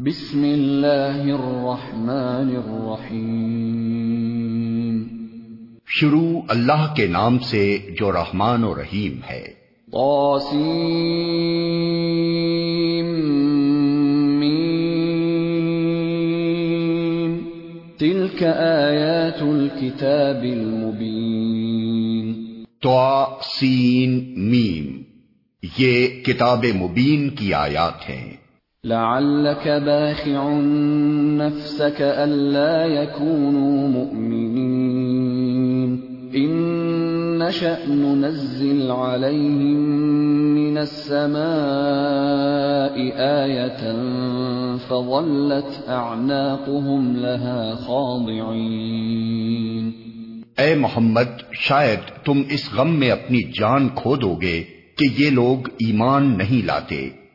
بسم اللہ الرحمن الرحیم۔ شروع اللہ کے نام سے جو رحمان و رحیم ہے۔ میم۔ تلك آیات الكتاب المبین۔ سین میم۔ یہ کتاب مبین کی آیات ہیں۔ لعلك باخع نفسك ألا يكونوا مؤمنين. إن نشأ ننزل عليهم من السماء آية فظلت أعناقهم لها خاضعين. اے محمد، شاید تم اس غم میں اپنی جان کھو دو گے کہ یہ لوگ ایمان نہیں لاتے۔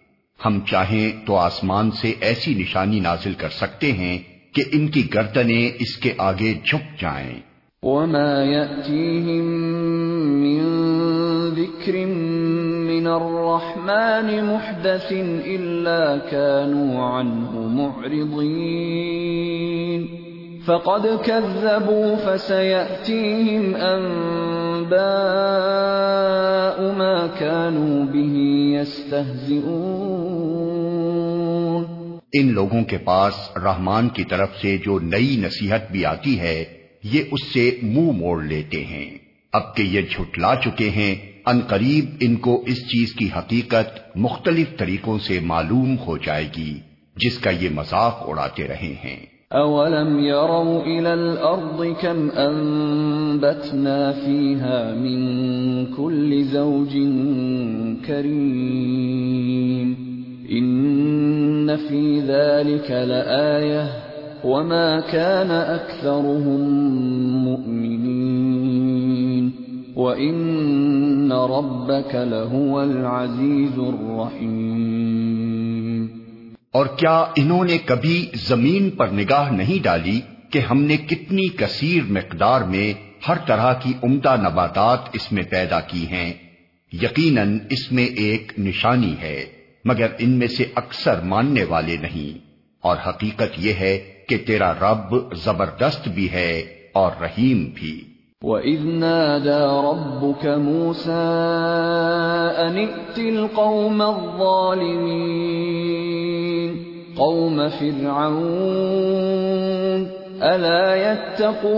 ہم چاہیں تو آسمان سے ایسی نشانی نازل کر سکتے ہیں کہ ان کی گردنیں اس کے آگے جھک جائیں۔ وما يأتيهم من ذكر من الرحمن محدث إلا كانوا عنه معرضين فقد كذبوا فسيأتيهم أنباء ما كانوا به يستهزئون. ان لوگوں کے پاس رحمان کی طرف سے جو نئی نصیحت بھی آتی ہے، یہ اس سے منہ موڑ لیتے ہیں۔ اب کہ یہ جھٹلا چکے ہیں، ان قریب ان کو اس چیز کی حقیقت مختلف طریقوں سے معلوم ہو جائے گی، جس کا یہ مذاق اڑاتے رہے ہیں۔ أولم يروا إلى الأرض كم أنبتنا فيها من كل زوج كريم إن في ذلك لآية وما كان أكثرهم مؤمنين وإن ربك لهو العزيز الرحيم اور کیا انہوں نے کبھی زمین پر نگاہ نہیں ڈالی کہ ہم نے کتنی کثیر مقدار میں ہر طرح کی عمدہ نباتات اس میں پیدا کی ہیں؟ یقیناً اس میں ایک نشانی ہے، مگر ان میں سے اکثر ماننے والے نہیں۔ اور حقیقت یہ ہے کہ تیرا رب زبردست بھی ہے اور رحیم بھی۔ وَإِذْ نَادَى رَبُّكَ مُوسَىٰ أَنِ ائْتِ الْقَوْمَ الظَّالِمِينَ قَوْمَ فِرْعَوْنَ أَلَا يَتَّقُونَ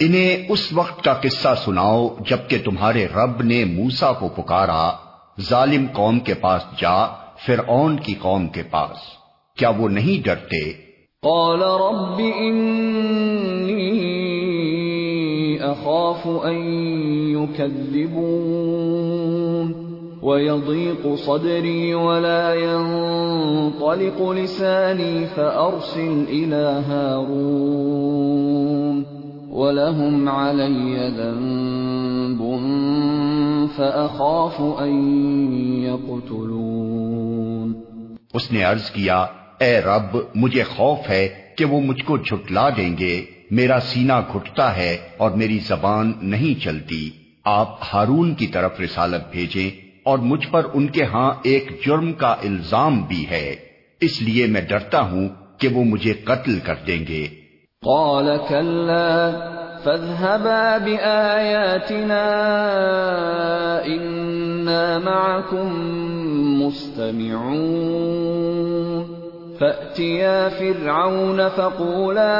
انہیں اس وقت کا قصہ سناؤ جبکہ تمہارے رب نے موسا کو پکارا، ظالم قوم کے پاس جا، فرعون کی قوم کے پاس۔ کیا وہ نہیں ڈرتے؟ قال رب إني أخاف أن يكذبون ويضيق صدري ولا ينطلق لساني فأرسل إلى هارون ولهم علي ذنب فأخاف أن يقتلون اس نے عرض کیا اے رب، مجھے خوف ہے کہ وہ مجھ کو جھٹلا دیں گے۔ میرا سینہ گھٹتا ہے اور میری زبان نہیں چلتی۔ آپ ہارون کی طرف رسالت بھیجیں اور مجھ پر ان کے ہاں ایک جرم کا الزام بھی ہے۔ اس لیے میں ڈرتا ہوں کہ وہ مجھے قتل کر دیں گے۔ قال كلا، فاذهبا بآياتنا، إنا معكم مستمعون۔ فأتيا فرعون فقولا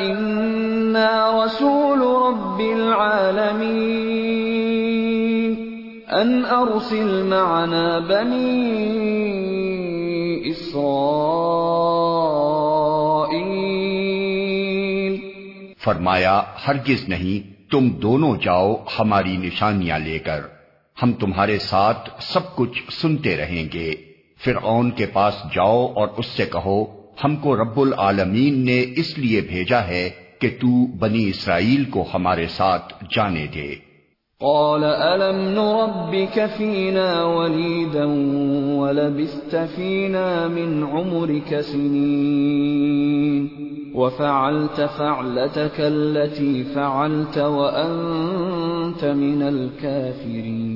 إنا رسول رب العالمين. أن أرسل معنا بني إسرائيل. فرمایا، ہرگز نہیں، تم دونوں جاؤ ہماری نشانیاں لے کر، ہم تمہارے ساتھ سب کچھ سنتے رہیں گے۔ فرعون کے پاس جاؤ اور اس سے کہو، ہم کو رب العالمین نے اس لیے بھیجا ہے کہ تو بنی اسرائیل کو ہمارے ساتھ جانے دے۔ قال، ألم نربك فينا وليدا ولبست فينا من عمرك سنين وفعلت فعلتك التي فعلت وأنت من الكافرين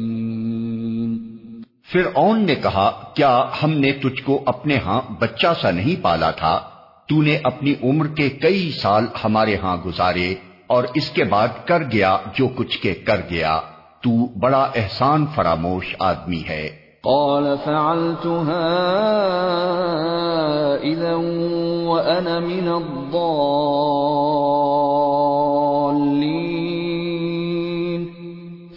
پھر اون نے کہا، کیا ہم نے تجھ کو اپنے ہاں بچہ سا نہیں پالا تھا؟ تو نے اپنی عمر کے کئی سال ہمارے ہاں گزارے اور اس کے بعد کر گیا جو کچھ کے کر گیا۔ تو بڑا احسان فراموش آدمی ہے۔ قال، فعلتها اذا وانا من الضالين.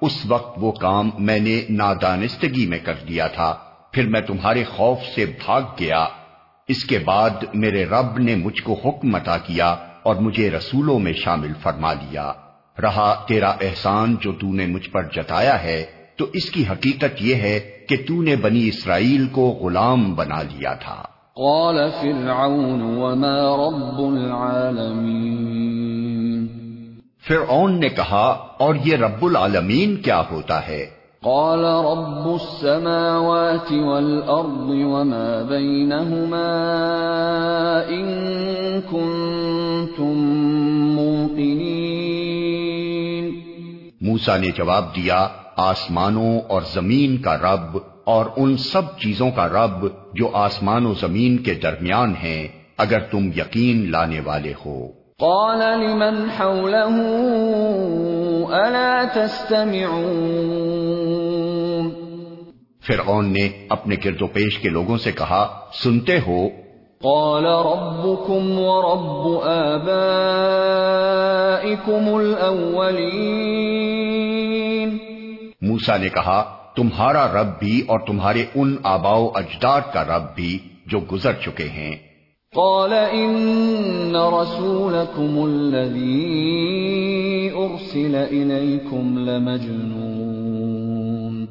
اس وقت وہ کام میں نے نادانستگی میں کر دیا تھا، پھر میں تمہارے خوف سے بھاگ گیا۔ اس کے بعد میرے رب نے مجھ کو حکم عطا کیا اور مجھے رسولوں میں شامل فرما لیا۔ رہا تیرا احسان جو تو نے مجھ پر جتایا ہے، تو اس کی حقیقت یہ ہے کہ تو نے بنی اسرائیل کو غلام بنا لیا تھا۔ قال فرعون وما رب العالمين فرعون نے کہا اور یہ رب العالمین کیا ہوتا ہے؟ قال رب السماوات والأرض وما بينهما إن كنتم موقنين. موسا نے جواب دیا آسمانوں اور زمین کا رب اور ان سب چیزوں کا رب جو آسمان و زمین کے درمیان ہیں اگر تم یقین لانے والے ہو۔ قال لمن حوله الا تستمعون؟ فرعون نے اپنے گرد و پیش کے لوگوں سے کہا سنتے ہو۔ قال ربكم ورب آبائكم الاولين موسا نے کہا تمہارا رب بھی اور تمہارے ان آباؤ اجداد کا رب بھی جو گزر چکے ہیں۔ قال ان رسولكم الذي ارسل اليكم لمجنون.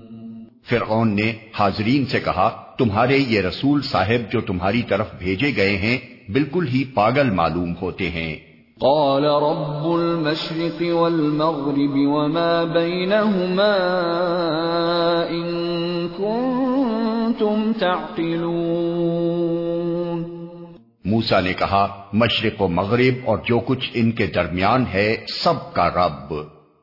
فرعون نے حاضرین سے کہا تمہارے یہ رسول صاحب جو تمہاری طرف بھیجے گئے ہیں بالکل ہی پاگل معلوم ہوتے ہیں۔ قال رب المشرق والمغرب وما بينهما ان كنتم تعقلون. موسا نے کہا مشرق و مغرب اور جو کچھ ان کے درمیان ہے سب کا رب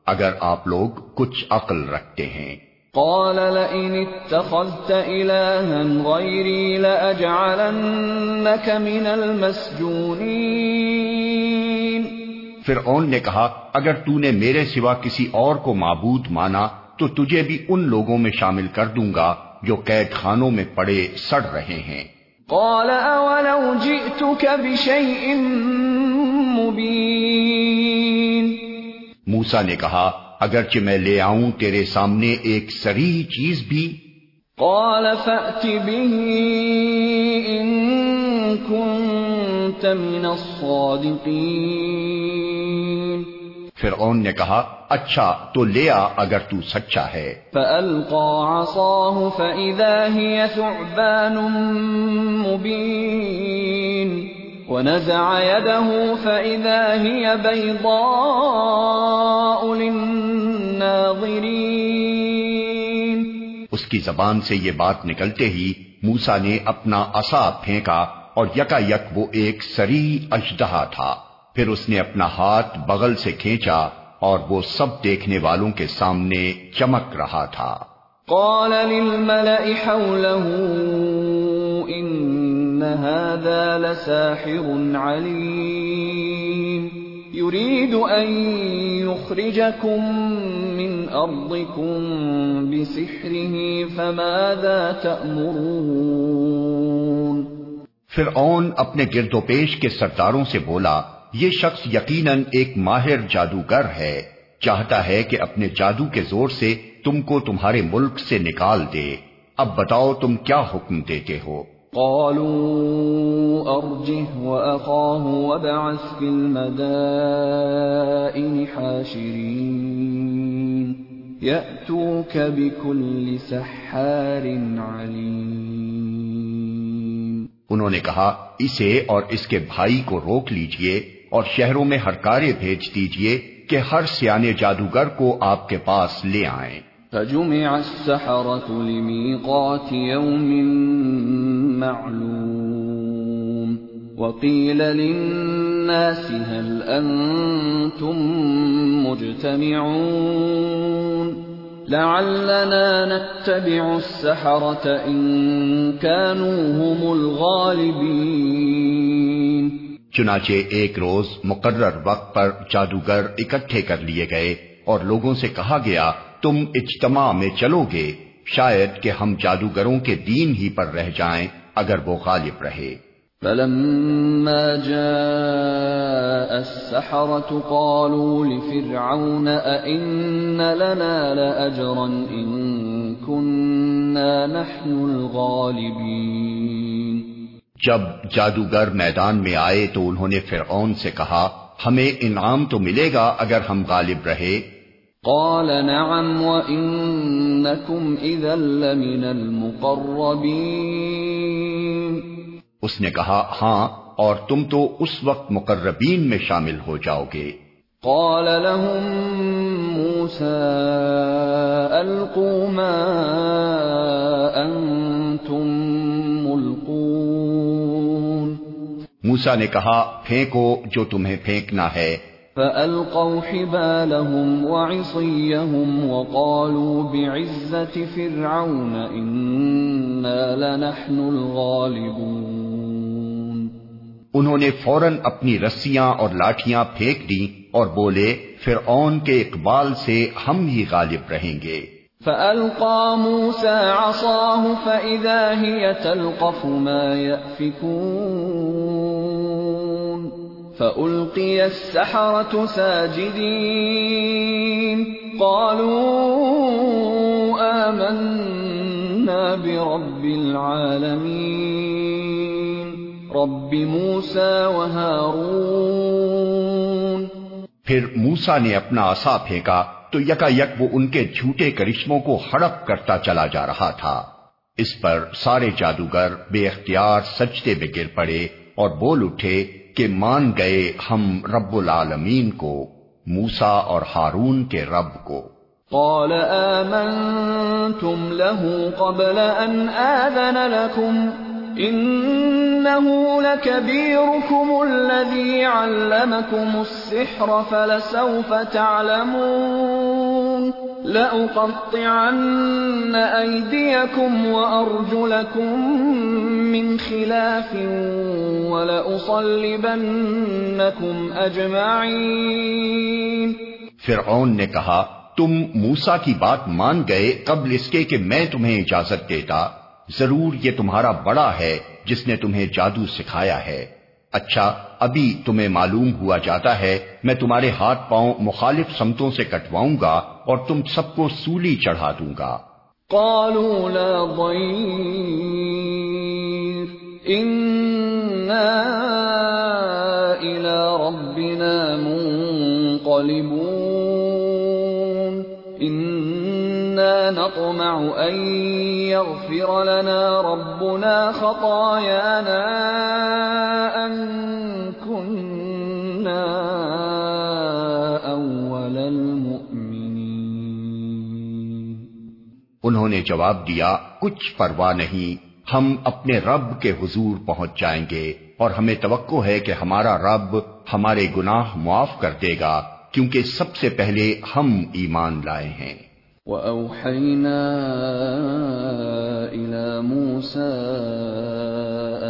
اگر آپ لوگ کچھ عقل رکھتے ہیں۔ قال لئن اتخذت إلها غيري لأجعلنك من المسجونين فرعون نے کہا اگر تو نے میرے سوا کسی اور کو معبود مانا تو تجھے بھی ان لوگوں میں شامل کر دوں گا جو قید خانوں میں پڑے سڑ رہے ہیں۔ قال اولو جئتك بشيء مبين موسا نے کہا اگرچہ میں لے آؤں تیرے سامنے ایک سری چیز بھی۔ قال فأت به ان كنت من الصادقين فرعون نے کہا اچھا تو لے آ اگر تو سچا ہے۔ فألقى عصاه فإذا هي ثعبان مبين ونزع يده فإذا هي بيضاء للناظرين۔ اس کی زبان سے یہ بات نکلتے ہی موسا نے اپنا عصا پھینکا اور یکا یک وہ ایک سری اجدہا تھا۔ پھر اس نے اپنا ہاتھ بغل سے کھینچا اور وہ سب دیکھنے والوں کے سامنے چمک رہا تھا۔ قال للملأ حوله إن هذا لساحر عليم. يريد أن يخرجكم من أرضكم بسحره فماذا تأمرون؟ فرعون اپنے گرد و پیش کے سرداروں سے بولا یہ شخص یقیناً ایک ماہر جادوگر ہے چاہتا ہے کہ اپنے جادو کے زور سے تم کو تمہارے ملک سے نکال دے۔ اب بتاؤ تم کیا حکم دیتے ہو؟ قالوا أرجه وأخاه وابعث في المدائن حاشرين يأتوك بكل سحار عليم۔ انہوں نے کہا اسے اور اس کے بھائی کو روک لیجیے۔ اور شہروں میں ہرکارے بھیج دیجیے کہ ہر سیانے جادوگر کو آپ کے پاس لے آئیں۔ فجمع السحرة لميقات يوم معلوم وقيل للناس هل أنتم مجتمعون؟ لعلنا نتبع السحرة إن كانوا هم الغالبين. چنانچہ ایک روز مقرر وقت پر جادوگر اکٹھے کر لیے گئے اور لوگوں سے کہا گیا، تم اجتماع میں چلو گے، شاید کہ ہم جادوگروں کے دین ہی پر رہ جائیں اگر وہ غالب رہے۔ فلما جاء السحرة قالوا لفرعون أئن لنا لأجرا إن كنا نحن الغالبين جب جادوگر میدان میں آئے تو انہوں نے فرعون سے کہا ہمیں انعام تو ملے گا اگر ہم غالب رہے۔ قال نعم وإنكم إذا لمن المقربين۔ اس نے کہا ہاں اور تم تو اس وقت مقربین میں شامل ہو جاؤ گے۔ قال لهم موسى ألقوا ما أنتم موسا نے کہا پھینکو جو تمہیں پھینکنا ہے۔ فألقوا حبالهم وعصيهم وقالوا بعزة فرعون إنا لنحن الغالبون۔ انہوں نے فوراً اپنی رسیاں اور لاٹیاں پھینک دیں اور بولے فرعون کے اقبال سے ہم ہی غالب رہیں گے۔ فألقى موسى عصاه فإذا هي تلقف ما يأفكون۔ فألقي السحرة ساجدين قالوا آمنا برب العالمين رب موسى وهارون پھر موسا نے اپنا آسا پھینکا تو یکا یک وہ ان کے جھوٹے کرشموں کو ہڑپ کرتا چلا جا رہا تھا۔ اس پر سارے جادوگر بے اختیار سجدے میں گر پڑے اور بول اٹھے کہ مان گئے ہم رب العالمین کو موسا اور ہارون کے رب کو۔ قال آمنتم له قبل أن آذن لكم، إنه لكبيركم الذي علمكم السحر، فلسوف تعلمون. لأقطعن أيديكم وأرجلكم من خلاف ولأصلبنكم أجمعين فرعون نے کہا، تم موسا کی بات مان گئے قبل اس کے کہ میں تمہیں اجازت دیتا۔ ضرور یہ تمہارا بڑا ہے جس نے تمہیں جادو سکھایا ہے۔ اچھا ابھی تمہیں معلوم ہوا جاتا ہے، میں تمہارے ہاتھ پاؤں مخالف سمتوں سے کٹواؤں گا اور تم سب کو سولی چڑھا دوں گا۔ قالوا لا ضير۔ إنا إلى ربنا منقلبون۔ نطمع أن يغفر لنا ربنا خطايانا أن كنا أول المؤمنين. انہوں نے جواب دیا، کچھ پرواہ نہیں، ہم اپنے رب کے حضور پہنچ جائیں گے اور ہمیں توقع ہے کہ ہمارا رب ہمارے گناہ معاف کر دے گا، کیونکہ سب سے پہلے ہم ایمان لائے ہیں۔ وأوحينا إلى موسى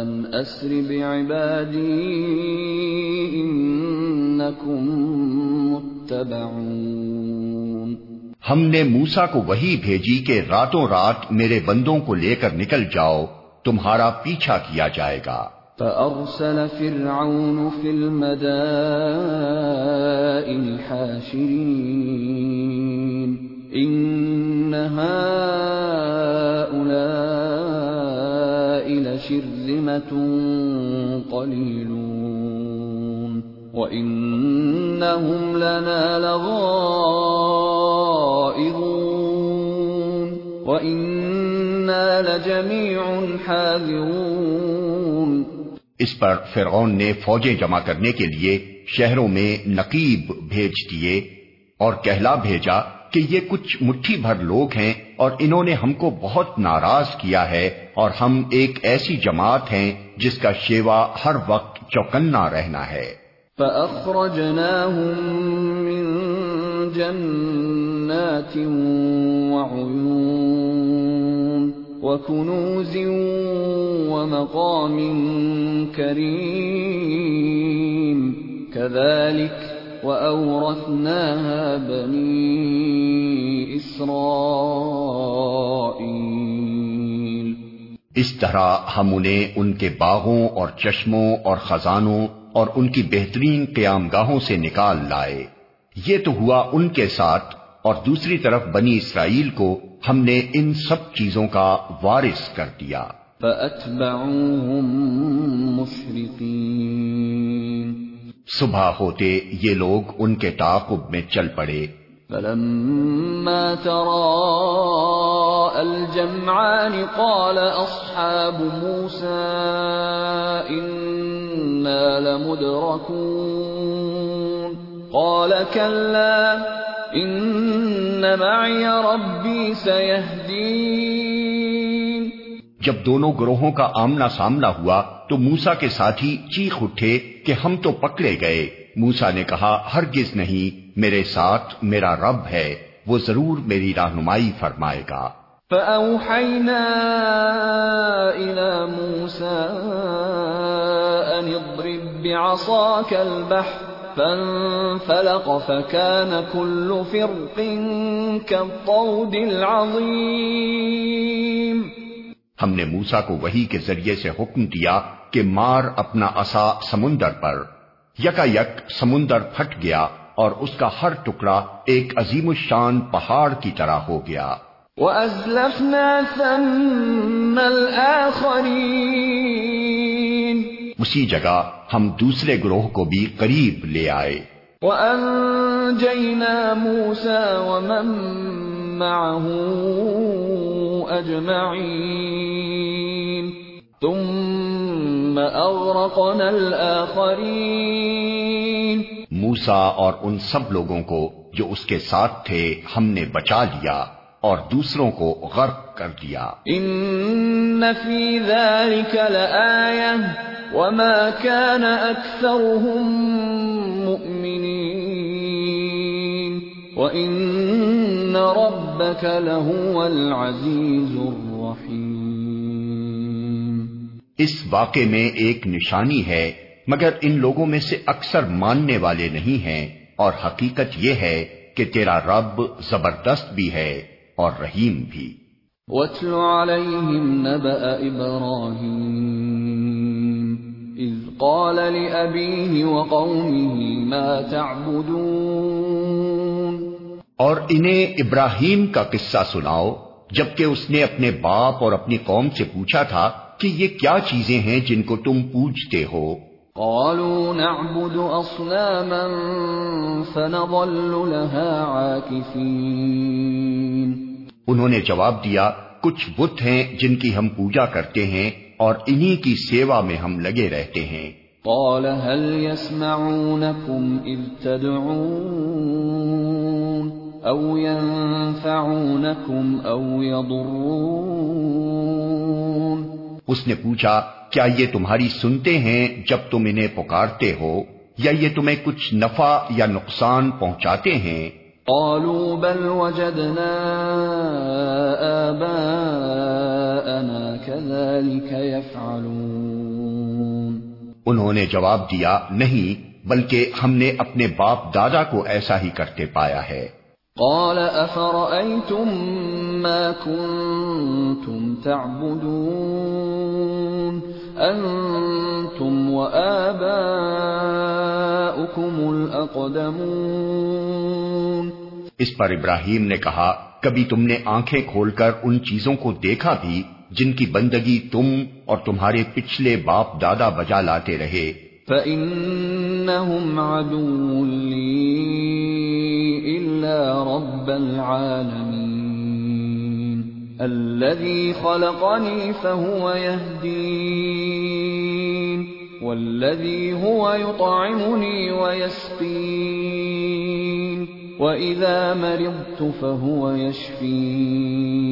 أن أسر بعبادي إنكم متبعون. ہم نے موسا کو وہی بھیجی کہ راتوں رات میرے بندوں کو لے کر نکل جاؤ تمہارا پیچھا کیا جائے گا۔ فأرسل فرعون في المدائن حاشرين إن هؤلاء لشرذمة قليلون وإنهم لنا لغائظون وإنا لجميع حاذرون اس پر فرعون نے فوجیں جمع کرنے کے لیے شہروں میں نقیب بھیج دیے اور کہلا بھیجا کہ یہ کچھ مٹھی بھر لوگ ہیں اور انہوں نے ہم کو بہت ناراض کیا ہے اور ہم ایک ایسی جماعت ہیں جس کا شیوا ہر وقت چوکنا رہنا ہے۔ فأخرجناهم من جنات وعيون وكنوز ومقام كريم كذلك وأورثناها بني إسرائيل اس طرح ہم انہیں ان کے باغوں اور چشموں اور خزانوں اور ان کی بہترین قیام گاہوں سے نکال لائے۔ یہ تو ہوا ان کے ساتھ اور دوسری طرف بنی اسرائیل کو ہم نے ان سب چیزوں کا وارث کر دیا۔ فأتبعوهم مشرقين صبح ہوتے یہ لوگ ان کے تعاقب میں چل پڑے۔ فلما تراءى الجمعان قال أصحاب موسى إنا لمدركون۔ قال كلا إن معي ربي سيهدين۔ جب دونوں گروہوں کا آمنا سامنا ہوا تو موسا کے ساتھی چیخ اٹھے کہ ہم تو پکڑے گئے۔ موسا نے کہا، ہرگز نہیں، میرے ساتھ میرا رب ہے، وہ ضرور میری رہنمائی فرمائے گا۔ فأوحينا إلى موسى أن اضرب بعصاك البحر فانفلق فكان كل فرق كالطود العظيم ہم نے موسا کو وہی کے ذریعے سے حکم دیا کہ مار اپنا عصا سمندر پر۔ یکا یک سمندر پھٹ گیا اور اس کا ہر ٹکڑا ایک عظیم الشان پہاڑ کی طرح ہو گیا۔ ثَمَّ اسی جگہ ہم دوسرے گروہ کو بھی قریب لے آئے۔ وَأَنجَيْنَا مُوسَى وَمَن مَّعَهُ أَجْمَعِينَ. ثُمَّ أَغْرَقْنَا الْآخَرِينَ. موسا اور ان سب لوگوں کو جو اس کے ساتھ تھے ہم نے بچا لیا اور دوسروں کو غرق کر دیا۔ إِنَّ فِي ذَلِكَ لَآيَةً وَمَا كَانَ أَكْثَرُهُم مُؤْمِنِينَ. وَإِنَّ رَبَّكَ لَهُوَ الْعَزِيزُ الرَّحِيمُ اس واقعے میں ایک نشانی ہے مگر ان لوگوں میں سے اکثر ماننے والے نہیں ہیں اور حقیقت یہ ہے کہ تیرا رب زبردست بھی ہے اور رحیم بھی۔ وَاتْلُ عَلَيْهِمْ نَبَأَ إِبْرَاهِيمَ إِذْ قَالَ لِأَبِيهِ وَقَوْمِهِ مَا تَعْبُدُونَ اور انہیں ابراہیم کا قصہ سناؤ جبکہ اس نے اپنے باپ اور اپنی قوم سے پوچھا تھا کہ یہ کیا چیزیں ہیں جن کو تم پوجتے ہو۔ قالوا نعبد أصناما فنظل لها عاكفين۔ انہوں نے جواب دیا کچھ بت ہیں جن کی ہم پوجا کرتے ہیں اور انہی کی سیوا میں ہم لگے رہتے ہیں۔ قال هل يسمعونكم إذ تدعون؟ أو ينفعونكم أو يضرون اس نے پوچھا کیا یہ تمہاری سنتے ہیں جب تم انہیں پکارتے ہو؟ یا یہ تمہیں کچھ نفع یا نقصان پہنچاتے ہیں؟ قالوا بل وجدنا آباءنا كذلك يفعلون. انہوں نے جواب دیا نہیں بلکہ ہم نے اپنے باپ دادا کو ایسا ہی کرتے پایا ہے۔ قال أفرأيتم ما كنتم تعبدون؟ أنتم وآباؤكم الأقدمون. اس پر ابراہیم نے کہا، کبھی تم نے آنکھیں کھول کر ان چیزوں کو دیکھا بھی، جن کی بندگی تم اور تمہارے پچھلے باپ دادا بجا لاتے رہے؟ فإنهم عدو لي إلا رب العالمين الذي خلقني فهو يهدين والذي هو يطعمني ويسقين وإذا مرضت فهو يشفين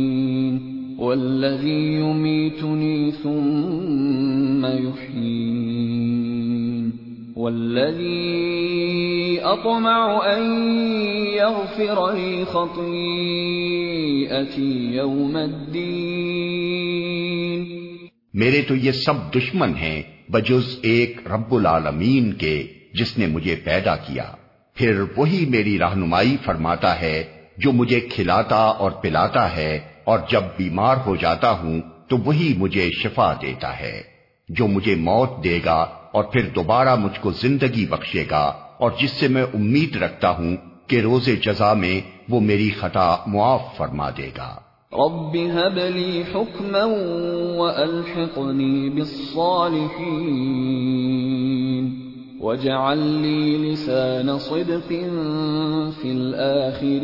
والذي يميتني ثم والذي أطمع أن يغفر لي خطيئتي يوم الدين. میرے تو یہ سب دشمن ہیں بجز ایک رب العالمین کے جس نے مجھے پیدا کیا۔ پھر وہی میری رہنمائی فرماتا ہے جو مجھے کھلاتا اور پلاتا ہے، اور جب بیمار ہو جاتا ہوں تو وہی مجھے شفا دیتا ہے۔ جو مجھے موت دے گا اور پھر دوبارہ مجھ کو زندگی بخشے گا اور جس سے میں امید رکھتا ہوں کہ روز جزا میں وہ میری خطا معاف فرما دے گا۔ رب هب لي حكما وألحقني بالصالحين واجعل لي لسان صدق في الآخرين.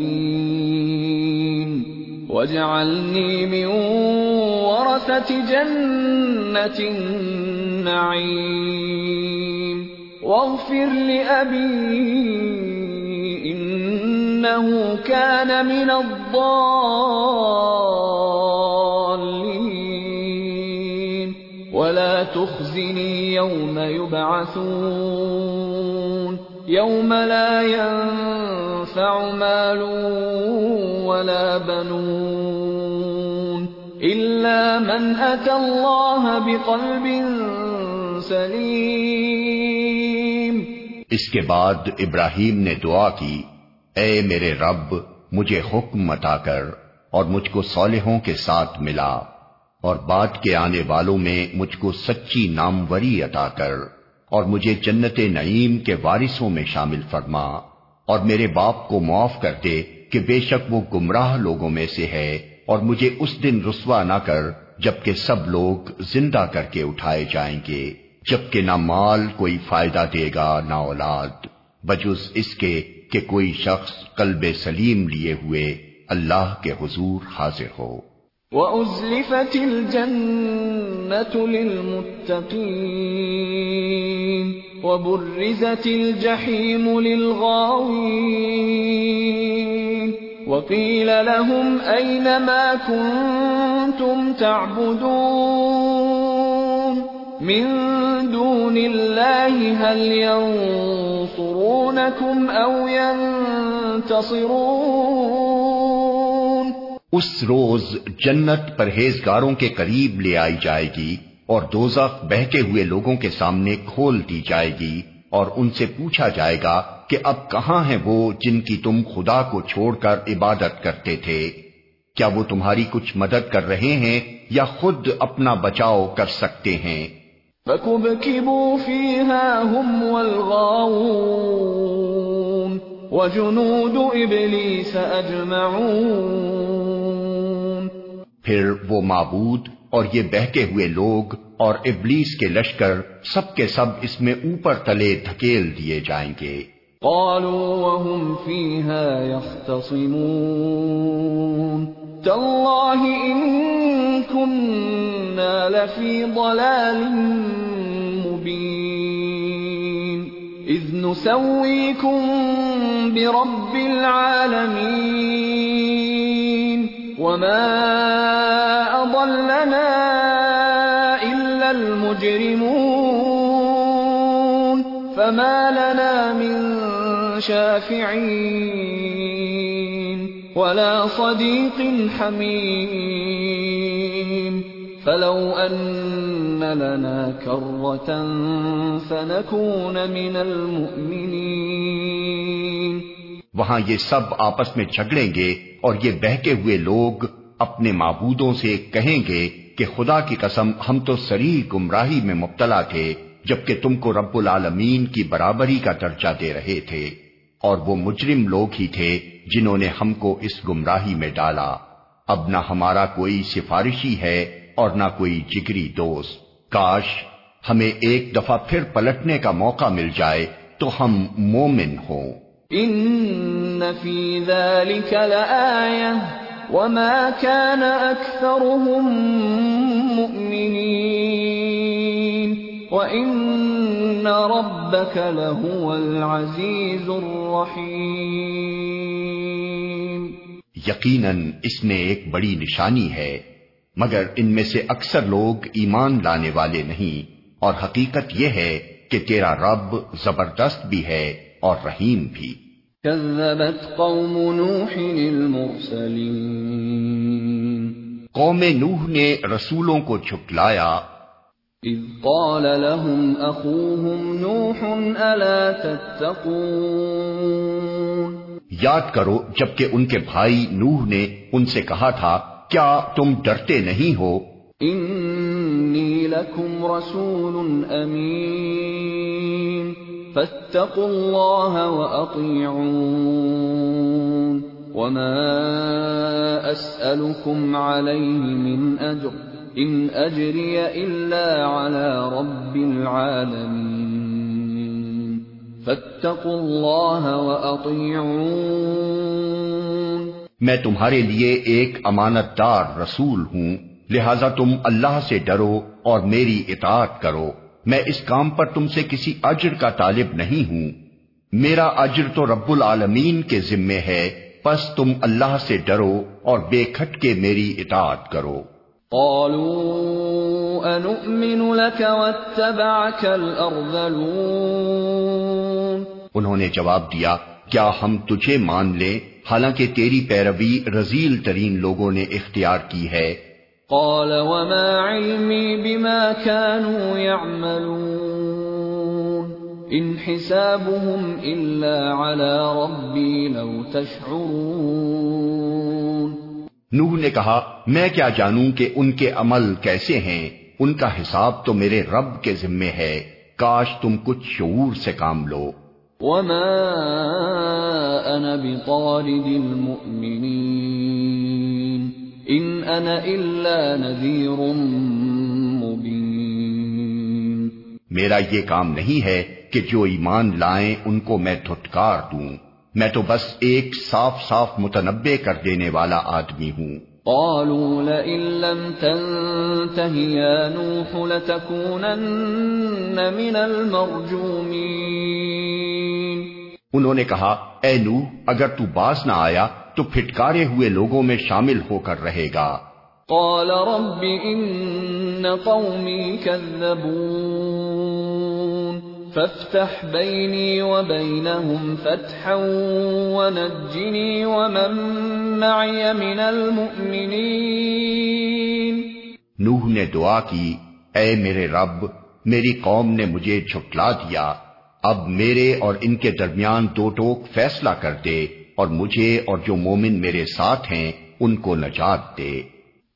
واجعلني من ورثة جنة النعيم واغفر لأبي انه كان من الضالين ولا تخزني يوم يبعثون يوم لا ينفع مال ولا بنون الا من اتى الله بقلب سليم. اس کے بعد ابراہیم نے دعا کی، اے میرے رب، مجھے حکم عطا کر اور مجھ کو صالحوں کے ساتھ ملا اور بعد کے آنے والوں میں مجھ کو سچی ناموری عطا کر اور مجھے جنت نعیم کے وارثوں میں شامل فرما۔ اور میرے باپ کو معاف کر دے کہ بے شک وہ گمراہ لوگوں میں سے ہے اور مجھے اس دن رسوا نہ کر جبکہ سب لوگ زندہ کر کے اٹھائے جائیں گے، جبکہ نہ مال کوئی فائدہ دے گا نہ اولاد۔ بجز اس کے کہ کوئی شخص قلب سلیم لیے ہوئے اللہ کے حضور حاضر ہو۔ وَأُزْلِفَتِ الْجَنَّةُ لِلْمُتَّقِينَ۔ وَبُرِّزَتِ الْجَحِيمُ لِلْغَاوِينَ وَقِيلَ لَهُمْ أَيْنَ مَا كُنْتُمْ تَعْبُدُونَ من دون الله هل ينصرونكم او ينتصرون اس روز جنت پرہیزگاروں کے قریب لے آئی جائے گی اور دوزخ بہتے ہوئے لوگوں کے سامنے کھول دی جائے گی اور ان سے پوچھا جائے گا کہ اب کہاں ہیں وہ جن کی تم خدا کو چھوڑ کر عبادت کرتے تھے؟ کیا وہ تمہاری کچھ مدد کر رہے ہیں یا خود اپنا بچاؤ کر سکتے ہیں؟ فكبكبوا فيها هم والغاوون وجنود إبليس أجمعون پھر وہ معبود اور یہ بہتے ہوئے لوگ اور ابلیس کے لشکر سب کے سب اس میں اوپر تلے دھکیل دیے جائیں گے۔ قالوا وهم فيها يختصمون۔ تالله إن كنا لفي ضلال مبين۔ إذ نسويكم برب العالمين۔ وما أضلنا إلا المجرمون فما لنا من شافعين ولا صديق حميم فلو أن لنا كرة فنكون من المؤمنين وہاں یہ سب آپس میں جھگڑیں گے اور یہ بہکے ہوئے لوگ اپنے معبودوں سے کہیں گے کہ خدا کی قسم ہم تو سری گمراہی میں مبتلا تھے، جبکہ تم کو رب العالمین کی برابری کا درجہ دے رہے تھے، اور وہ مجرم لوگ ہی تھے جنہوں نے ہم کو اس گمراہی میں ڈالا۔ اب نہ ہمارا کوئی سفارشی ہے اور نہ کوئی جگری دوست۔ کاش ہمیں ایک دفعہ پھر پلٹنے کا موقع مل جائے تو ہم مومن ہوں۔ ان فی ذلك لآیہ۔ وما كان اکثرهم مؤمنین وان ربك لهو العزيز الرحيم یقیناً اس میں ایک بڑی نشانی ہے، مگر ان میں سے اکثر لوگ ایمان لانے والے نہیں، اور حقیقت یہ ہے کہ تیرا رب زبردست بھی ہے اور رحیم بھی۔ كذبت قوم نوح المرسلين قوم نوح نے رسولوں کو جھٹلایا اذ قال لهم اخوهم نوح الا تتقون؟ یاد کرو جبکہ ان کے بھائی نوح نے ان سے کہا تھا کیا تم ڈرتے نہیں ہو؟ انی لکم رسول امین فاتقوا اللہ واطیعون وما اسألكم علیہ من اجر ان اجری الا علی رب العالمین فاتقوا اللہ واطیعون میں تمہارے لیے ایک امانت دار رسول ہوں۔ لہذا تم اللہ سے ڈرو اور میری اطاعت کرو۔ میں اس کام پر تم سے کسی اجر کا طالب نہیں ہوں۔ میرا اجر تو رب العالمین کے ذمے ہے۔ پس تم اللہ سے ڈرو اور بے کھٹ کے میری اطاعت کرو۔ قالوا انؤمن لك واتبعك الارذلون انہوں نے جواب دیا کیا ہم تجھے مان لیں؟ حالانکہ تیری پیروی رزیل ترین لوگوں نے اختیار کی ہے۔ قال وما علمي بما كانوا يعملون. ان حسابهم الا على ربي لو تشعرون. نوح نے کہا میں کیا جانوں کہ ان کے عمل کیسے ہیں؟ ان کا حساب تو میرے رب کے ذمے ہے۔ کاش تم کچھ شعور سے کام لو۔ وما انا بطارد المؤمنين. ان انا الا نذير مبين. میرا یہ کام نہیں ہے کہ جو ایمان لائیں ان کو میں دھٹکار دوں۔ میں تو بس ایک صاف صاف متنبع کر دینے والا آدمی ہوں۔ قالوا لئن لم تنته يا نوح لتكونن من المرجومين. انہوں نے کہا اے نوح اگر تو باز نہ آیا تو پھٹکارے ہوئے لوگوں میں شامل ہو کر رہے گا۔ قال رب ان قومي كذبون فافتح بيني وبينهم فتحا ونجني ومن معي من المؤمنين۔ نوح نے دعا کی اے میرے رب میری قوم نے مجھے جھٹلا دیا۔ اب میرے اور ان کے درمیان دو ٹوک فیصلہ کر دے۔ اور مجھے اور جو مومن میرے ساتھ ہیں ان کو نجات دے۔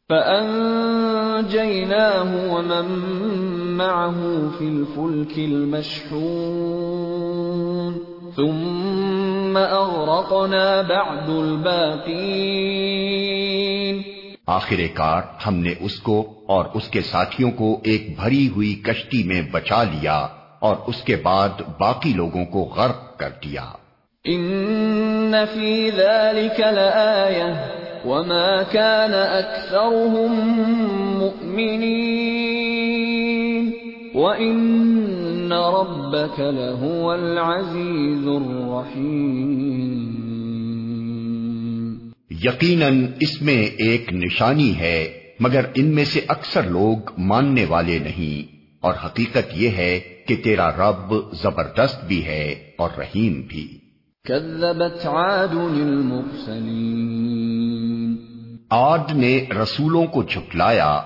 فأنجيناه ومن معه في الفلك المشحون ثم أغرقنا بعد الباقين۔ آخر کار ہم نے اس کو اور اس کے ساتھیوں کو ایک بھری ہوئی کشتی میں بچا لیا اور اس کے بعد باقی لوگوں کو غرق کر دیا۔ ان في ذلك لآية وما كان اكثرهم مؤمنين وان ربك لهو العزيز الرحيم یقیناً اس میں ایک نشانی ہے، مگر ان میں سے اکثر لوگ ماننے والے نہیں۔ اور حقیقت یہ ہے کہ تیرا رب زبردست بھی ہے اور رحیم بھی۔ كذبت عاد المرسلين. آد نے رسولوں کو جھٹلایا۔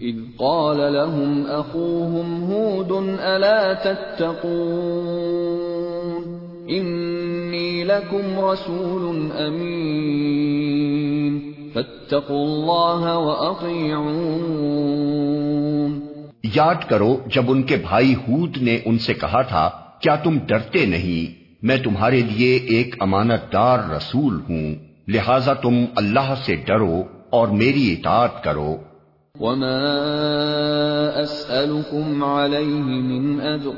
اذ قال لهم اخوهم هود الا تتقون؟ انی لکم رسول امین فاتقوا اللہ واطیعون یاد کرو جب ان کے بھائی ہود نے ان سے کہا تھا کیا تم ڈرتے نہیں؟ میں تمہارے لیے ایک امانت دار رسول ہوں۔ لہذا تم اللہ سے ڈرو اور میری اطاعت کرو۔ وما اسألكم عليه من اجر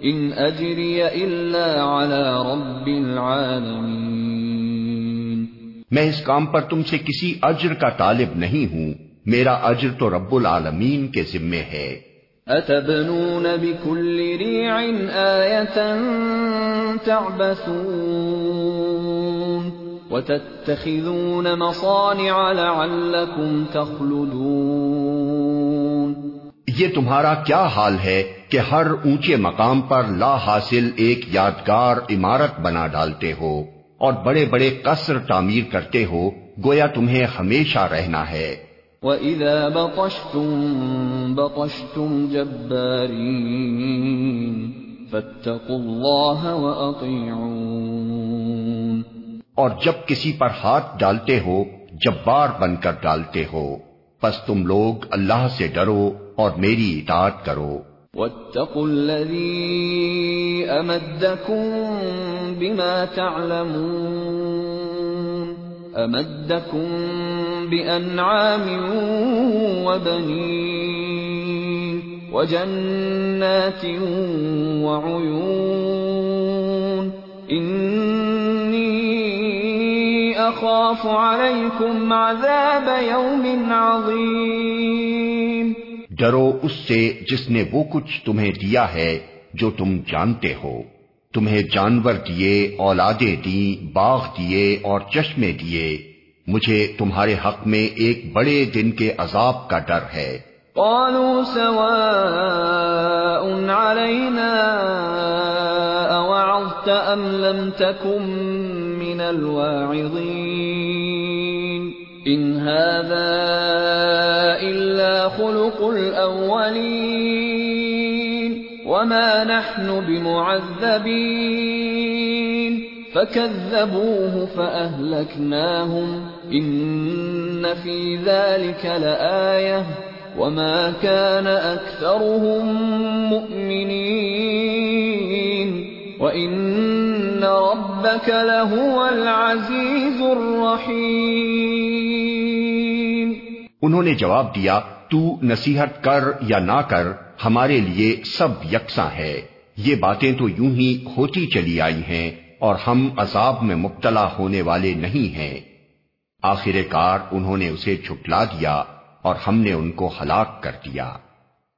ان اجری الا على رب العالمین میں اس کام پر تم سے کسی اجر کا طالب نہیں ہوں۔ میرا اجر تو رب العالمین کے ذمے ہے۔ اتبنون بكل ريع آية تعبثون وتتخذون مصانع لعلكم تخلدون یہ تمہارا کیا حال ہے کہ ہر اونچے مقام پر لا حاصل ایک یادگار عمارت بنا ڈالتے ہو اور بڑے بڑے قصر تعمیر کرتے ہو، گویا تمہیں ہمیشہ رہنا ہے۔ وَإِذَا بَطَشْتُمْ بَطَشْتُمْ جَبَّارِينَ فَاتَّقُوا اللَّهَ وَأَطِيعُونَ اور جب کسی پر ہاتھ ڈالتے ہو جبار بن کر ڈالتے ہو پس تم لوگ اللہ سے ڈرو اور میری اطاعت کرو۔ وَاتَّقُوا الَّذِي أَمَدَّكُمْ بِمَا تَعْلَمُونَ أَمَدَّكُمْ بِأَنْعَامٍ وَبَنِينَ وَجَنَّاتٍ وَعُيُونَ إِنِّي أَخَافُ عَلَيْكُمْ عَذَابَ يَوْمٍ عَظِيمٍ ڈرو اس سے جس نے وہ کچھ تمہیں دیا ہے جو تم جانتے ہو۔ تمہیں جانور دیے، اولادیں دی باغ دیے اور چشمے دیے۔ مجھے تمہارے حق میں ایک بڑے دن کے عذاب کا ڈر ہے۔ قالوا سواء علينا أوعظت أم لم تكن من الواعظين؟ إن هذا إلا خلق الأولين. وما نحن بمعذبين فكذبوه فأهلكناهم إن في ذلك لآية وما كان أكثرهم مؤمنين وَإِنَّ رَبَّكَ لَهُوَ الْعَزِيزُ الرَّحِيمُ انہوں نے جواب دیا تو نصیحت کر یا نہ کر، ہمارے لیے سب یکساں ہے۔ یہ باتیں تو یوں ہی ہوتی چلی آئی ہیں اور ہم عذاب میں مبتلا ہونے والے نہیں ہیں۔ آخر کار انہوں نے اسے چھٹلا دیا اور ہم نے ان کو ہلاک کر دیا۔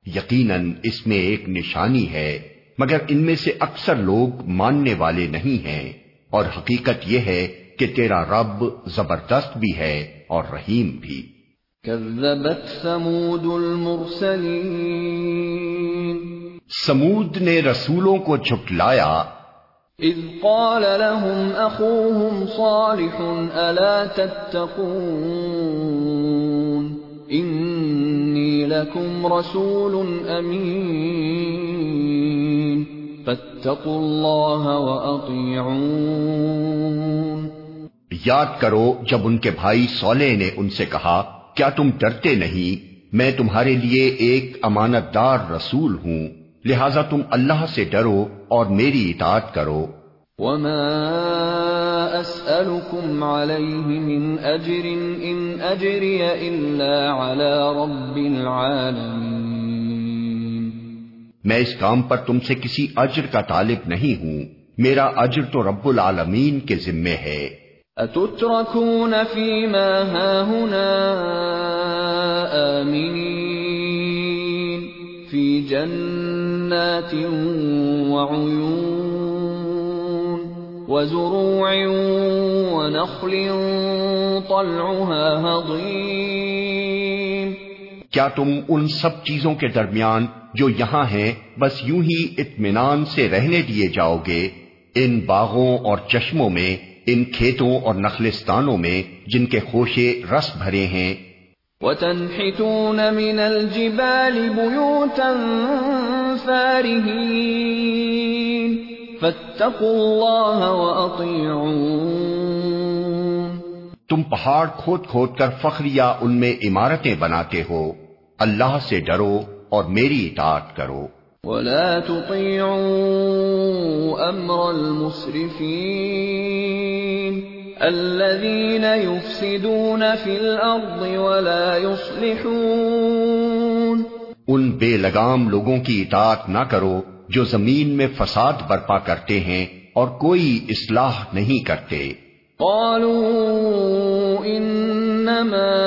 یقیناً اس میں ایک نشانی ہے، مگر ان میں سے اکثر لوگ ماننے والے نہیں ہیں۔ اور حقیقت یہ ہے کہ تیرا رب زبردست بھی ہے اور رحیم بھی۔ كذبت ثمود المرسلين. سمود نے رسولوں کو جھٹلایا اذ قال لهم اخوهم صالح الا تتقون. انی لکم رسول امین فاتقوا اللہ وأطیعون یاد کرو جب ان کے بھائی سولے نے ان سے کہا کیا تم ڈرتے نہیں؟ میں تمہارے لیے ایک امانت دار رسول ہوں۔ لہذا تم اللہ سے ڈرو اور میری اطاعت کرو۔ وما اسألكم عليه من اجر ان اجري الا على رب العالمين۔ میں اس کام پر تم سے کسی اجر کا طالب نہیں ہوں۔ میرا اجر تو رب العالمین کے ذمے ہے۔ اتتركون فيما هاهنا آمنين في جنات وعيون وزروع ونخل طلعها هضيم کیا تم ان سب چیزوں کے درمیان جو یہاں ہیں بس یوں ہی اطمینان سے رہنے دیے جاؤ گے؟ ان باغوں اور چشموں میں ان کھیتوں اور نخلستانوں میں جن کے خوشے رس بھرے ہیں۔ وَتَنْحِتُونَ مِنَ الْجِبَالِ بُيُوتًا فَارِهِينَ فَاتَّقُوا اللَّهَ وَأَطِيعُونَ۔ تم پہاڑ کھود کھود کر فخریہ ان میں عمارتیں بناتے ہو۔ اللہ سے ڈرو اور میری اطاعت کرو۔ ولا تطيعوا امر المسرفين الذين يفسدون في الارض ولا يصلحون ان بے لگام لوگوں کی اطاعت نہ کرو جو زمین میں فساد برپا کرتے ہیں اور کوئی اصلاح نہیں کرتے۔ قالوا انما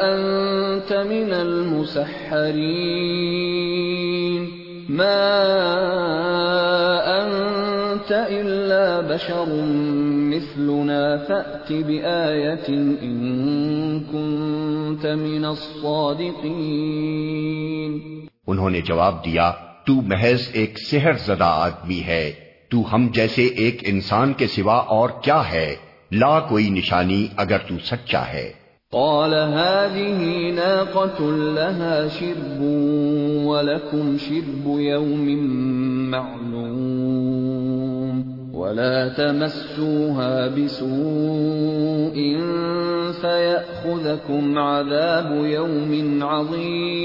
انت من المسحرين ما أنت إلا بشر مثلنا فأت بآية إن كنت من الصادقين انہوں نے جواب دیا، تو محض ایک سحر زدہ آدمی ہے۔ تو ہم جیسے ایک انسان کے سوا اور کیا ہے؟ لا کوئی نشانی اگر تو سچا ہے۔ قال هذه ناقة لها شرب ولكم شرب يوم معلوم ولا تمسوها بسوء فيأخذكم عذاب يوم عظيم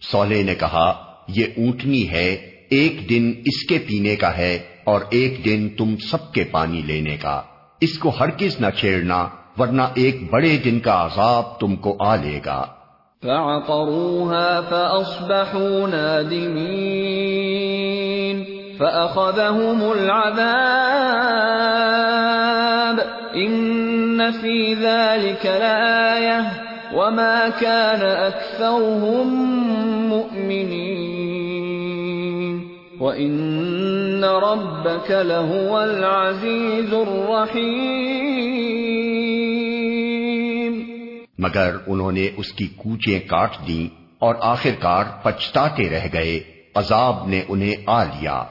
سولے نے کہا، یہ اونٹنی ہے، ایک دن اس کے پینے کا ہے اور ایک دن تم سب کے پانی لینے کا۔ اس کو ہرگز نہ چھیڑنا۔ ورنہ ایک بڑے دن کا عذاب تم کو آ لے گا۔ فعقروها فأصبحوا نادمين فأخذهم العذاب إن في ذلك لآية وما كان أكثرهم مؤمنين وإن ربك لهو العزيز الرحيم مگر انہوں نے اس کی کوچیں کاٹ دیں اور آخر کار پچھتاتے رہ گئے عذاب نے انہیں آ لیا۔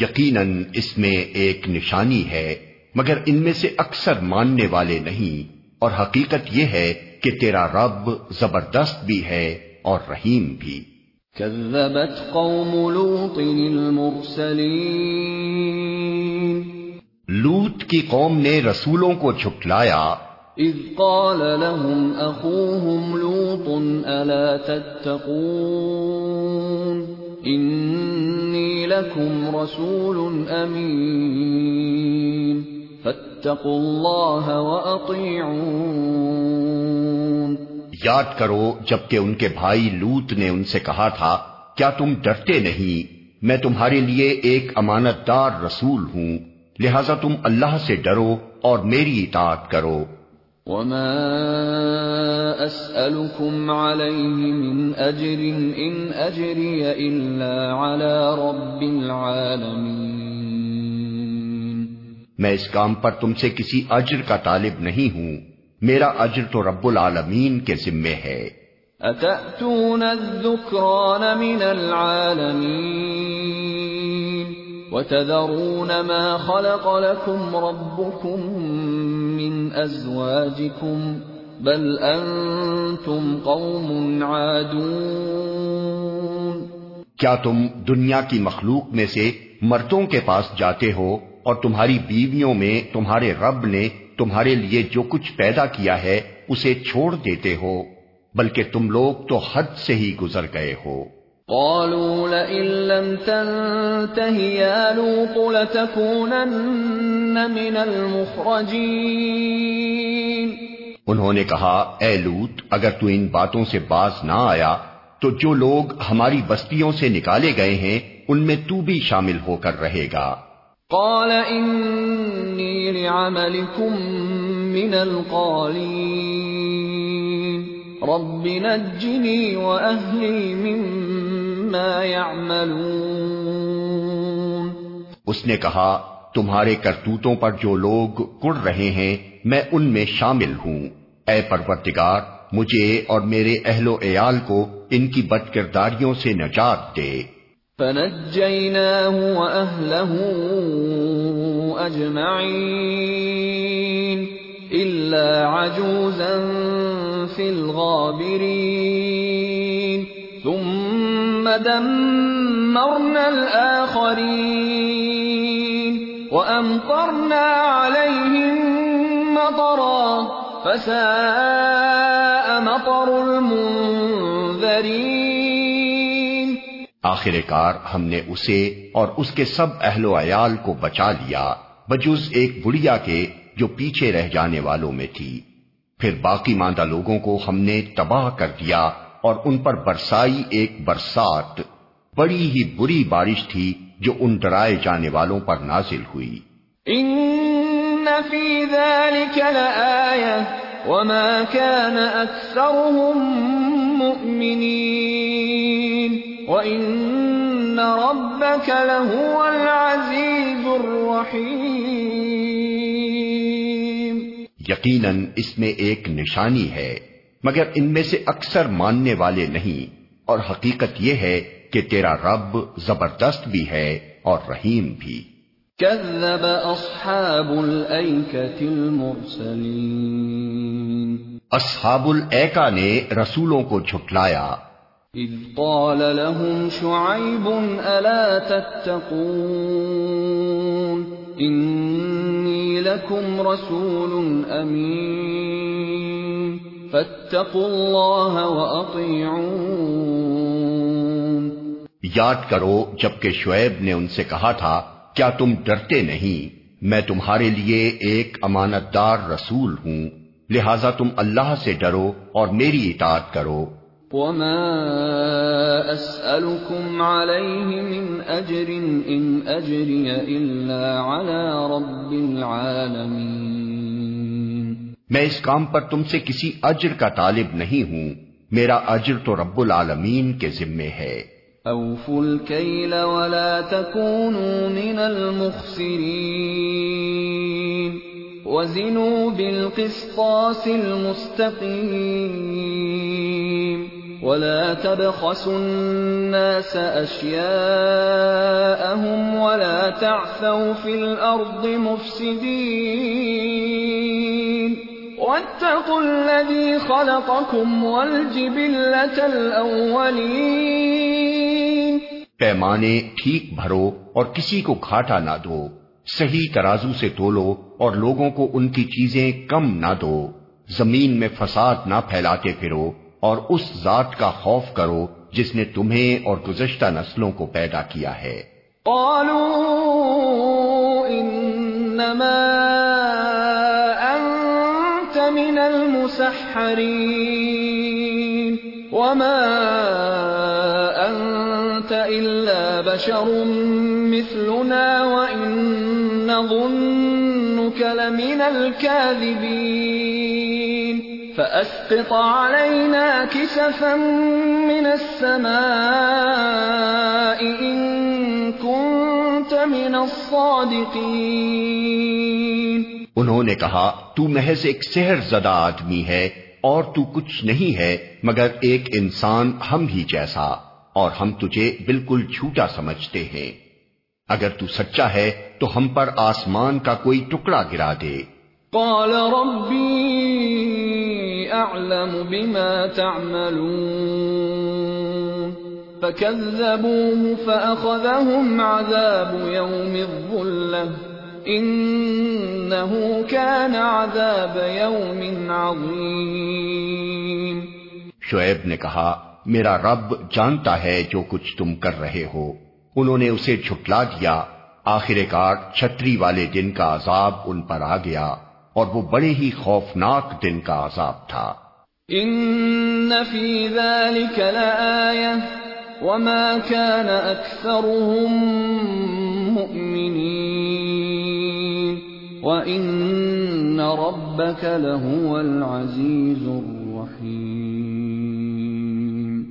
یقیناً اس میں ایک نشانی ہے مگر ان میں سے اکثر ماننے والے نہیں۔ اور حقیقت یہ ہے کہ تیرا رب زبردست بھی ہے اور رحیم بھی۔ كذبت قوم لوط لوت کی قوم نے رسولوں کو چھٹلایا اذ قال لهم اخوهم لوط الا تتقون انی لكم رسول امین فاتقوا اللہ واطیعون یاد کرو، جبکہ ان کے بھائی لوت نے ان سے کہا تھا، کیا تم ڈرتے نہیں؟ میں تمہارے لیے ایک امانت دار رسول ہوں، لہذا تم اللہ سے ڈرو اور میری اطاعت کرو۔ وما اسألكم عليه من اجر ان اجري الا على رب العالمين میں اس کام پر تم سے کسی اجر کا طالب نہیں ہوں۔ میرا اجر تو رب العالمین کے ذمے ہے۔ اتأتون الذکران من العالمین وتذرون ما خلق لكم ربكم من ازواجكم بل انتم قوم عادون کیا تم دنیا کی مخلوق میں سے مردوں کے پاس جاتے ہو اور تمہاری بیویوں میں تمہارے رب نے تمہارے لیے جو کچھ پیدا کیا ہے اسے چھوڑ دیتے ہو، بلکہ تم لوگ تو حد سے ہی گزر گئے ہو۔ قالوا لئن لم تنته يا لوط لتكونن من المخرجين۔ انہوں نے کہا اے لوت اگر تو ان باتوں سے باز نہ آیا تو جو لوگ ہماری بستیوں سے نکالے گئے ہیں ان میں تو بھی شامل ہو کر رہے گا۔ قال انی لعملكم من القالین۔ رب نجنی واہلی مما اس نے کہا تمہارے کرتوتوں پر جو لوگ کڑ رہے ہیں میں ان میں شامل ہوں۔ اے پرورتگار مجھے اور میرے اہل و عیال کو ان کی بد کرداریوں سے نجات دے۔ عجوزا في الغابرين ثم دمرنا الآخرين وأمطرنا عليهم مطرا فساء مطر المنذرين. آخر کار ہم نے اسے اور اس کے سب اہل و عیال کو بچا لیا، بجز ایک بڑیا کے جو پیچھے رہ جانے والوں میں تھی۔ پھر باقی ماندہ لوگوں کو ہم نے تباہ کر دیا۔ اور ان پر برسائی ایک برسات بڑی ہی بری بارش تھی جو ان ڈرائے جانے والوں پر نازل ہوئی۔ ان فی ذلك وما كان أكثرهم مؤمنين۔ وإن ربك لهو العزيز الرحيم۔ یقیناً اس میں ایک نشانی ہے۔ مگر ان میں سے اکثر ماننے والے نہیں اور حقیقت یہ ہے کہ تیرا رب زبردست بھی ہے اور رحیم بھی۔ كذب اصحاب اصحاب الایکا نے رسولوں کو جھٹلایا۔ اذ قال لهم شعيب الا تتقون؟ انی لكم رسول امین فاتقوا الله واطيعون یاد کرو جبکہ شعیب نے ان سے کہا تھا کیا تم ڈرتے نہیں؟ میں تمہارے لیے ایک امانت دار رسول ہوں لہذا تم اللہ سے ڈرو اور میری اطاعت کرو۔ وما اسألكم عليه من اجر ان اجري الا على رب العالمين. میں اس کام پر تم سے کسی اجر کا طالب نہیں ہوں۔ میرا اجر تو رب العالمین کے ذمے ہے۔ أوفوا الكيل ولا تكونوا من المخسرين وزنوا بالقسطاس المستقيم ولا تبخسوا الناس أشياءهم ولا تعثوا في الأرض مفسدين واتقوا الذي خلقكم والجبلة الأولين پیمانے ٹھیک بھرو اور کسی کو گھاٹا نہ دو صحیح ترازو سے تولو اور لوگوں کو ان کی چیزیں کم نہ دو۔ زمین میں فساد نہ پھیلاتے پھرو اور اس ذات کا خوف کرو جس نے تمہیں اور گزشتہ نسلوں کو پیدا کیا ہے۔ قالوا انما المسحرين وما انت الا بشر مثلنا وان نظنك لمن الكاذبين. فاسقط علينا كسفا من السماء ان كنت من الصادقين. انہوں نے کہا، تو محض ایک سحر زدہ آدمی ہے اور تو کچھ نہیں ہے، مگر ایک انسان ہم ہی جیسا، اور ہم تجھے بالکل جھوٹا سمجھتے ہیں۔ اگر تو سچا ہے، تو ہم پر آسمان کا کوئی ٹکڑا گرا دے۔ قال ربی اعلم بما تعملون۔ فكذبوه فأخذهم عذاب يوم الظلة انہو کان عذاب یوم عظیم شعیب نے کہا میرا رب جانتا ہے جو کچھ تم کر رہے ہو۔ انہوں نے اسے جھٹلا دیا۔ آخر کار چھتری والے دن کا عذاب ان پر آ گیا اور وہ بڑے ہی خوفناک دن کا عذاب تھا۔ ان فی ذلك لآیہ وما كان اکثرهم مؤمنین وَإِنَّ رَبَّكَ لَهُوَ الْعَزِيزُ الرَّحِيمُ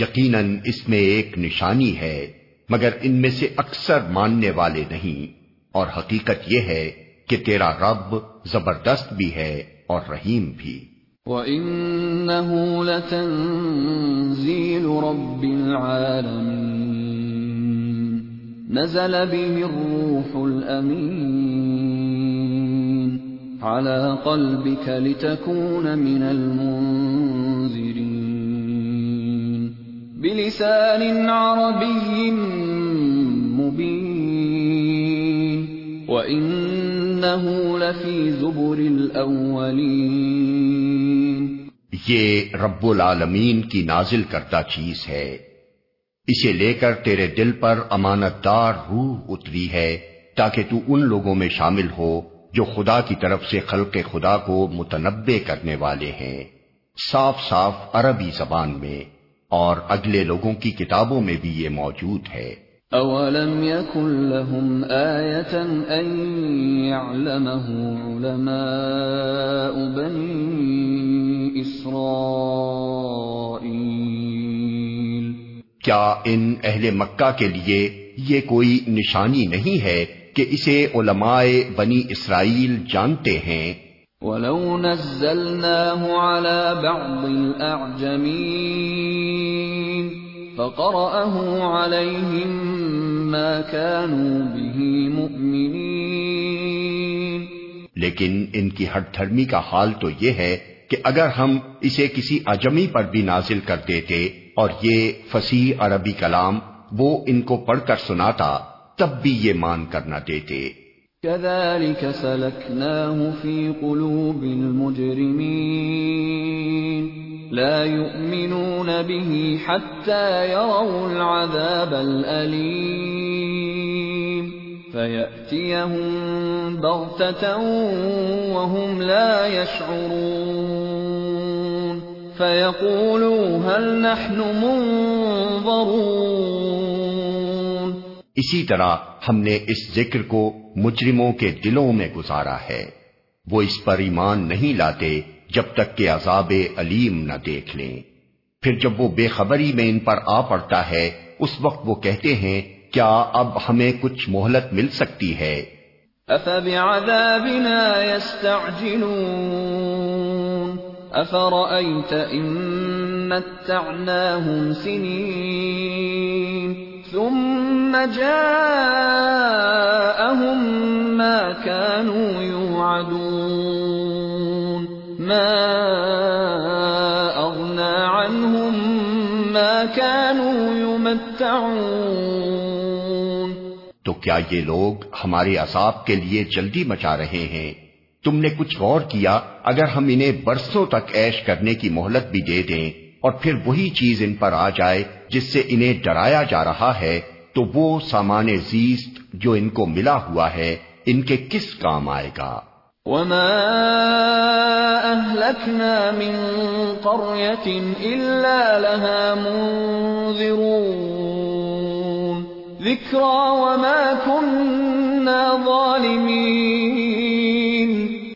یقیناً اس میں ایک نشانی ہے مگر ان میں سے اکثر ماننے والے نہیں اور حقیقت یہ ہے کہ تیرا رب زبردست بھی ہے اور رحیم بھی۔ وَإِنَّهُ لَتَنزِيلُ رَبِّ الْعَالَمِينَ نَزَلَ بِهِ الرُّوحُ الْأَمِينَ على قلبك لتكون من المنذرين. بلسان عربي مبين. وإنه لفي زبر الأولين. یہ رب العالمین کی نازل کرتا چیز ہے۔ اسے لے کر تیرے دل پر امانت دار روح اتری ہے تاکہ تو ان لوگوں میں شامل ہو جو خدا کی طرف سے خلق خدا کو متنبع کرنے والے ہیں۔ صاف صاف عربی زبان میں اور اگلے لوگوں کی کتابوں میں بھی یہ موجود ہے۔ اولم يكن لهم آية ان يعلمه علماء بني اسرائيل کیا ان اہل مکہ کے لیے یہ کوئی نشانی نہیں ہے کہ اسے علماء بنی اسرائیل جانتے ہیں۔ وَلَوْ نَزَّلْنَاهُ عَلَى بَعْضِ الْأَعْجَمِينَ فَقَرَأَهُ عَلَيْهِمْ مَا كَانُوا بِهِ مُؤْمِنِينَ۔ لیکن ان کی ہٹ دھرمی کا حال تو یہ ہے کہ اگر ہم اسے کسی اجمی پر بھی نازل کر دیتے اور یہ فصیح عربی کلام وہ ان کو پڑھ کر سناتا تب بھی یہ مان کر نہ دیتے۔ كذلك سلكناه في قلوب المجرمين لا يؤمنون به حتى يروا العذاب الأليم فيأتيهم بغتة وهم لا يشعرون فيقولوا هل نحن منظرون اسی طرح ہم نے اس ذکر کو مجرموں کے دلوں میں گزارا ہے۔ وہ اس پر ایمان نہیں لاتے جب تک کہ عذاب علیم نہ دیکھ لیں۔ پھر جب وہ بے خبری میں ان پر آ پڑتا ہے، اس وقت وہ کہتے ہیں، کیا اب ہمیں کچھ مہلت مل سکتی ہے؟ أفبعذابنا يستعجلون أفرأيت إن متعناهم سنين ثم جاءهم ما كانوا يوعدون ما أغنى عنهم ما كانوا يمتعون تو کیا یہ لوگ ہمارے عذاب کے لیے جلدی مچا رہے ہیں؟ تم نے کچھ غور کیا اگر ہم انہیں برسوں تک ایش کرنے کی مہلت بھی دے دیں اور پھر وہی چیز ان پر آ جائے جس سے انہیں ڈرایا جا رہا ہے تو وہ سامان زیست جو ان کو ملا ہوا ہے ان کے کس کام آئے گا؟ وما أهلكنا من قرية إلا لها منذرون ذكرى وما كنا ظالمين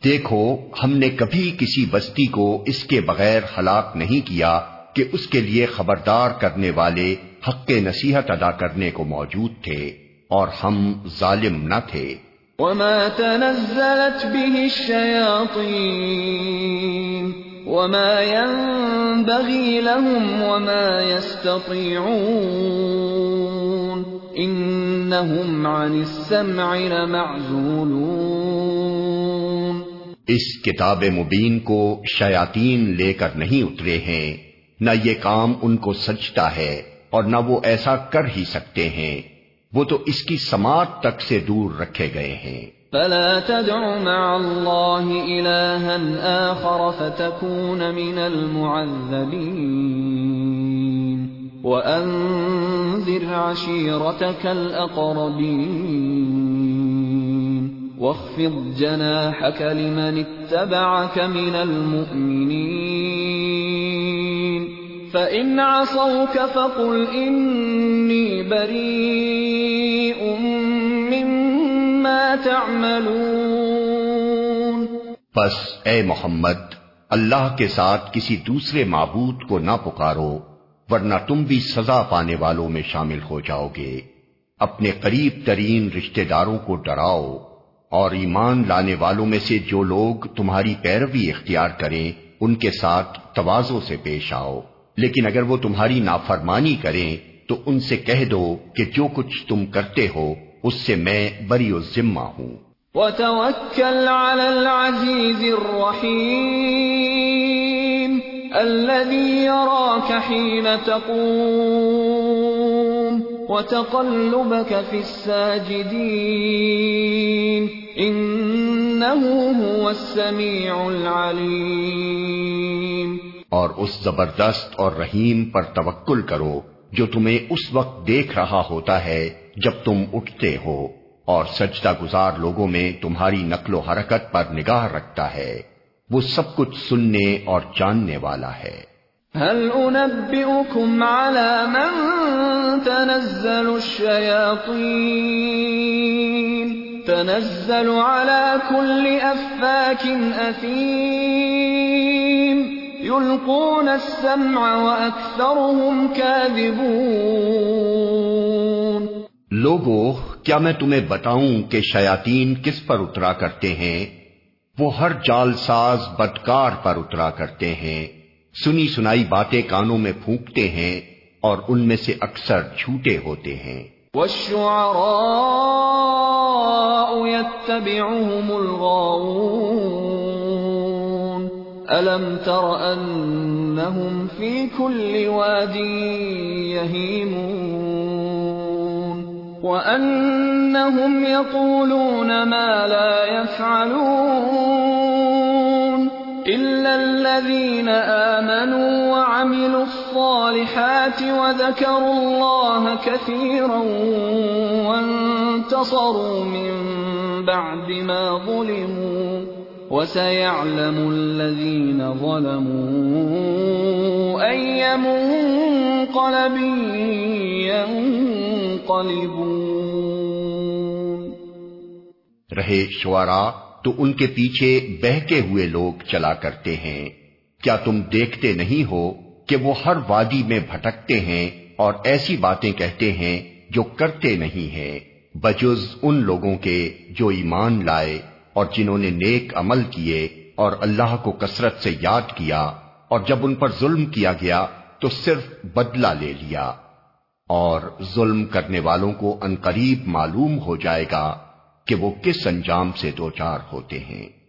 دیکھو ہم نے کبھی کسی بستی کو اس کے بغیر ہلاک نہیں کیا کہ اس کے لیے خبردار کرنے والے حق نصیحت ادا کرنے کو موجود تھے اور ہم ظالم نہ تھے۔ وما تنزلت به الشياطين وما ينبغي لهم وما يستطيعون إنهم عن السمع لمعزولون اس کتاب مبین کو شیاطین لے کر نہیں اترے ہیں۔ نہ یہ کام ان کو سچتا ہے اور نہ وہ ایسا کر ہی سکتے ہیں۔ وہ تو اس کی سماعت تک سے دور رکھے گئے ہیں۔ فلا تدع مع الله إلها آخر فتكون من المعذبين وأنذر عشيرتك الأقربين واخفض جناحك لمن اتبعك من المؤمنين فإن عصوك فقل إني بريء مما تعملون بس اے محمد، اللہ کے ساتھ کسی دوسرے معبود کو نہ پکارو، ورنہ تم بھی سزا پانے والوں میں شامل ہو جاؤ گے۔ اپنے قریب ترین رشتہ داروں کو ڈراؤ، اور ایمان لانے والوں میں سے جو لوگ تمہاری پیروی اختیار کریں، ان کے ساتھ توازوں سے پیش آؤ۔ لیکن اگر وہ تمہاری نافرمانی کریں تو ان سے کہہ دو کہ جو کچھ تم کرتے ہو، اس سے میں بری و ذمہ ہوں۔ وتوكل على العزيز الرحيم الذي يراك حين تقوم وتقلبك في الساجدين إنه هو السميع العليم اور اس زبردست اور رحیم پر توکل کرو جو تمہیں اس وقت دیکھ رہا ہوتا ہے جب تم اٹھتے ہو، اور سجدہ گزار لوگوں میں تمہاری نقل و حرکت پر نگاہ رکھتا ہے۔ وہ سب کچھ سننے اور جاننے والا ہے۔ هل أنبئكم على من تنزل الشياطين؟ تنزل على كل أفاك أثيم يلقون السمع وأكثرهم كاذبون لوگو کیا میں تمہیں بتاؤں کہ شیاطین کس پر اترا کرتے ہیں؟ وہ ہر جال ساز بدکار پر اترا کرتے ہیں۔ سنی سنائی باتیں کانوں میں پھونکتے ہیں اور ان میں سے اکثر جھوٹے ہوتے ہیں۔ يتبعهم الغاوون ألم تر أنهم في كل واد يهيمون وأنهم يقولون ما لا يفعلون إلا الذين آمنوا وعملوا الصالحات وذكروا الله كثيرا وانتصروا من بعد ما ظلموا وسيعلم الذين ظلموا أي منقلب ينقلبون. رہے شعراء تو ان کے پیچھے بہکے ہوئے لوگ چلا کرتے ہیں۔ کیا تم دیکھتے نہیں ہو کہ وہ ہر وادی میں بھٹکتے ہیں اور ایسی باتیں کہتے ہیں جو کرتے نہیں ہیں؟ بجز ان لوگوں کے جو ایمان لائے اور جنہوں نے نیک عمل کیے اور اللہ کو کثرت سے یاد کیا اور جب ان پر ظلم کیا گیا تو صرف بدلہ لے لیا اور ظلم کرنے والوں کو انقریب معلوم ہو جائے گا کہ وہ کس انجام سے دوچار ہوتے ہیں۔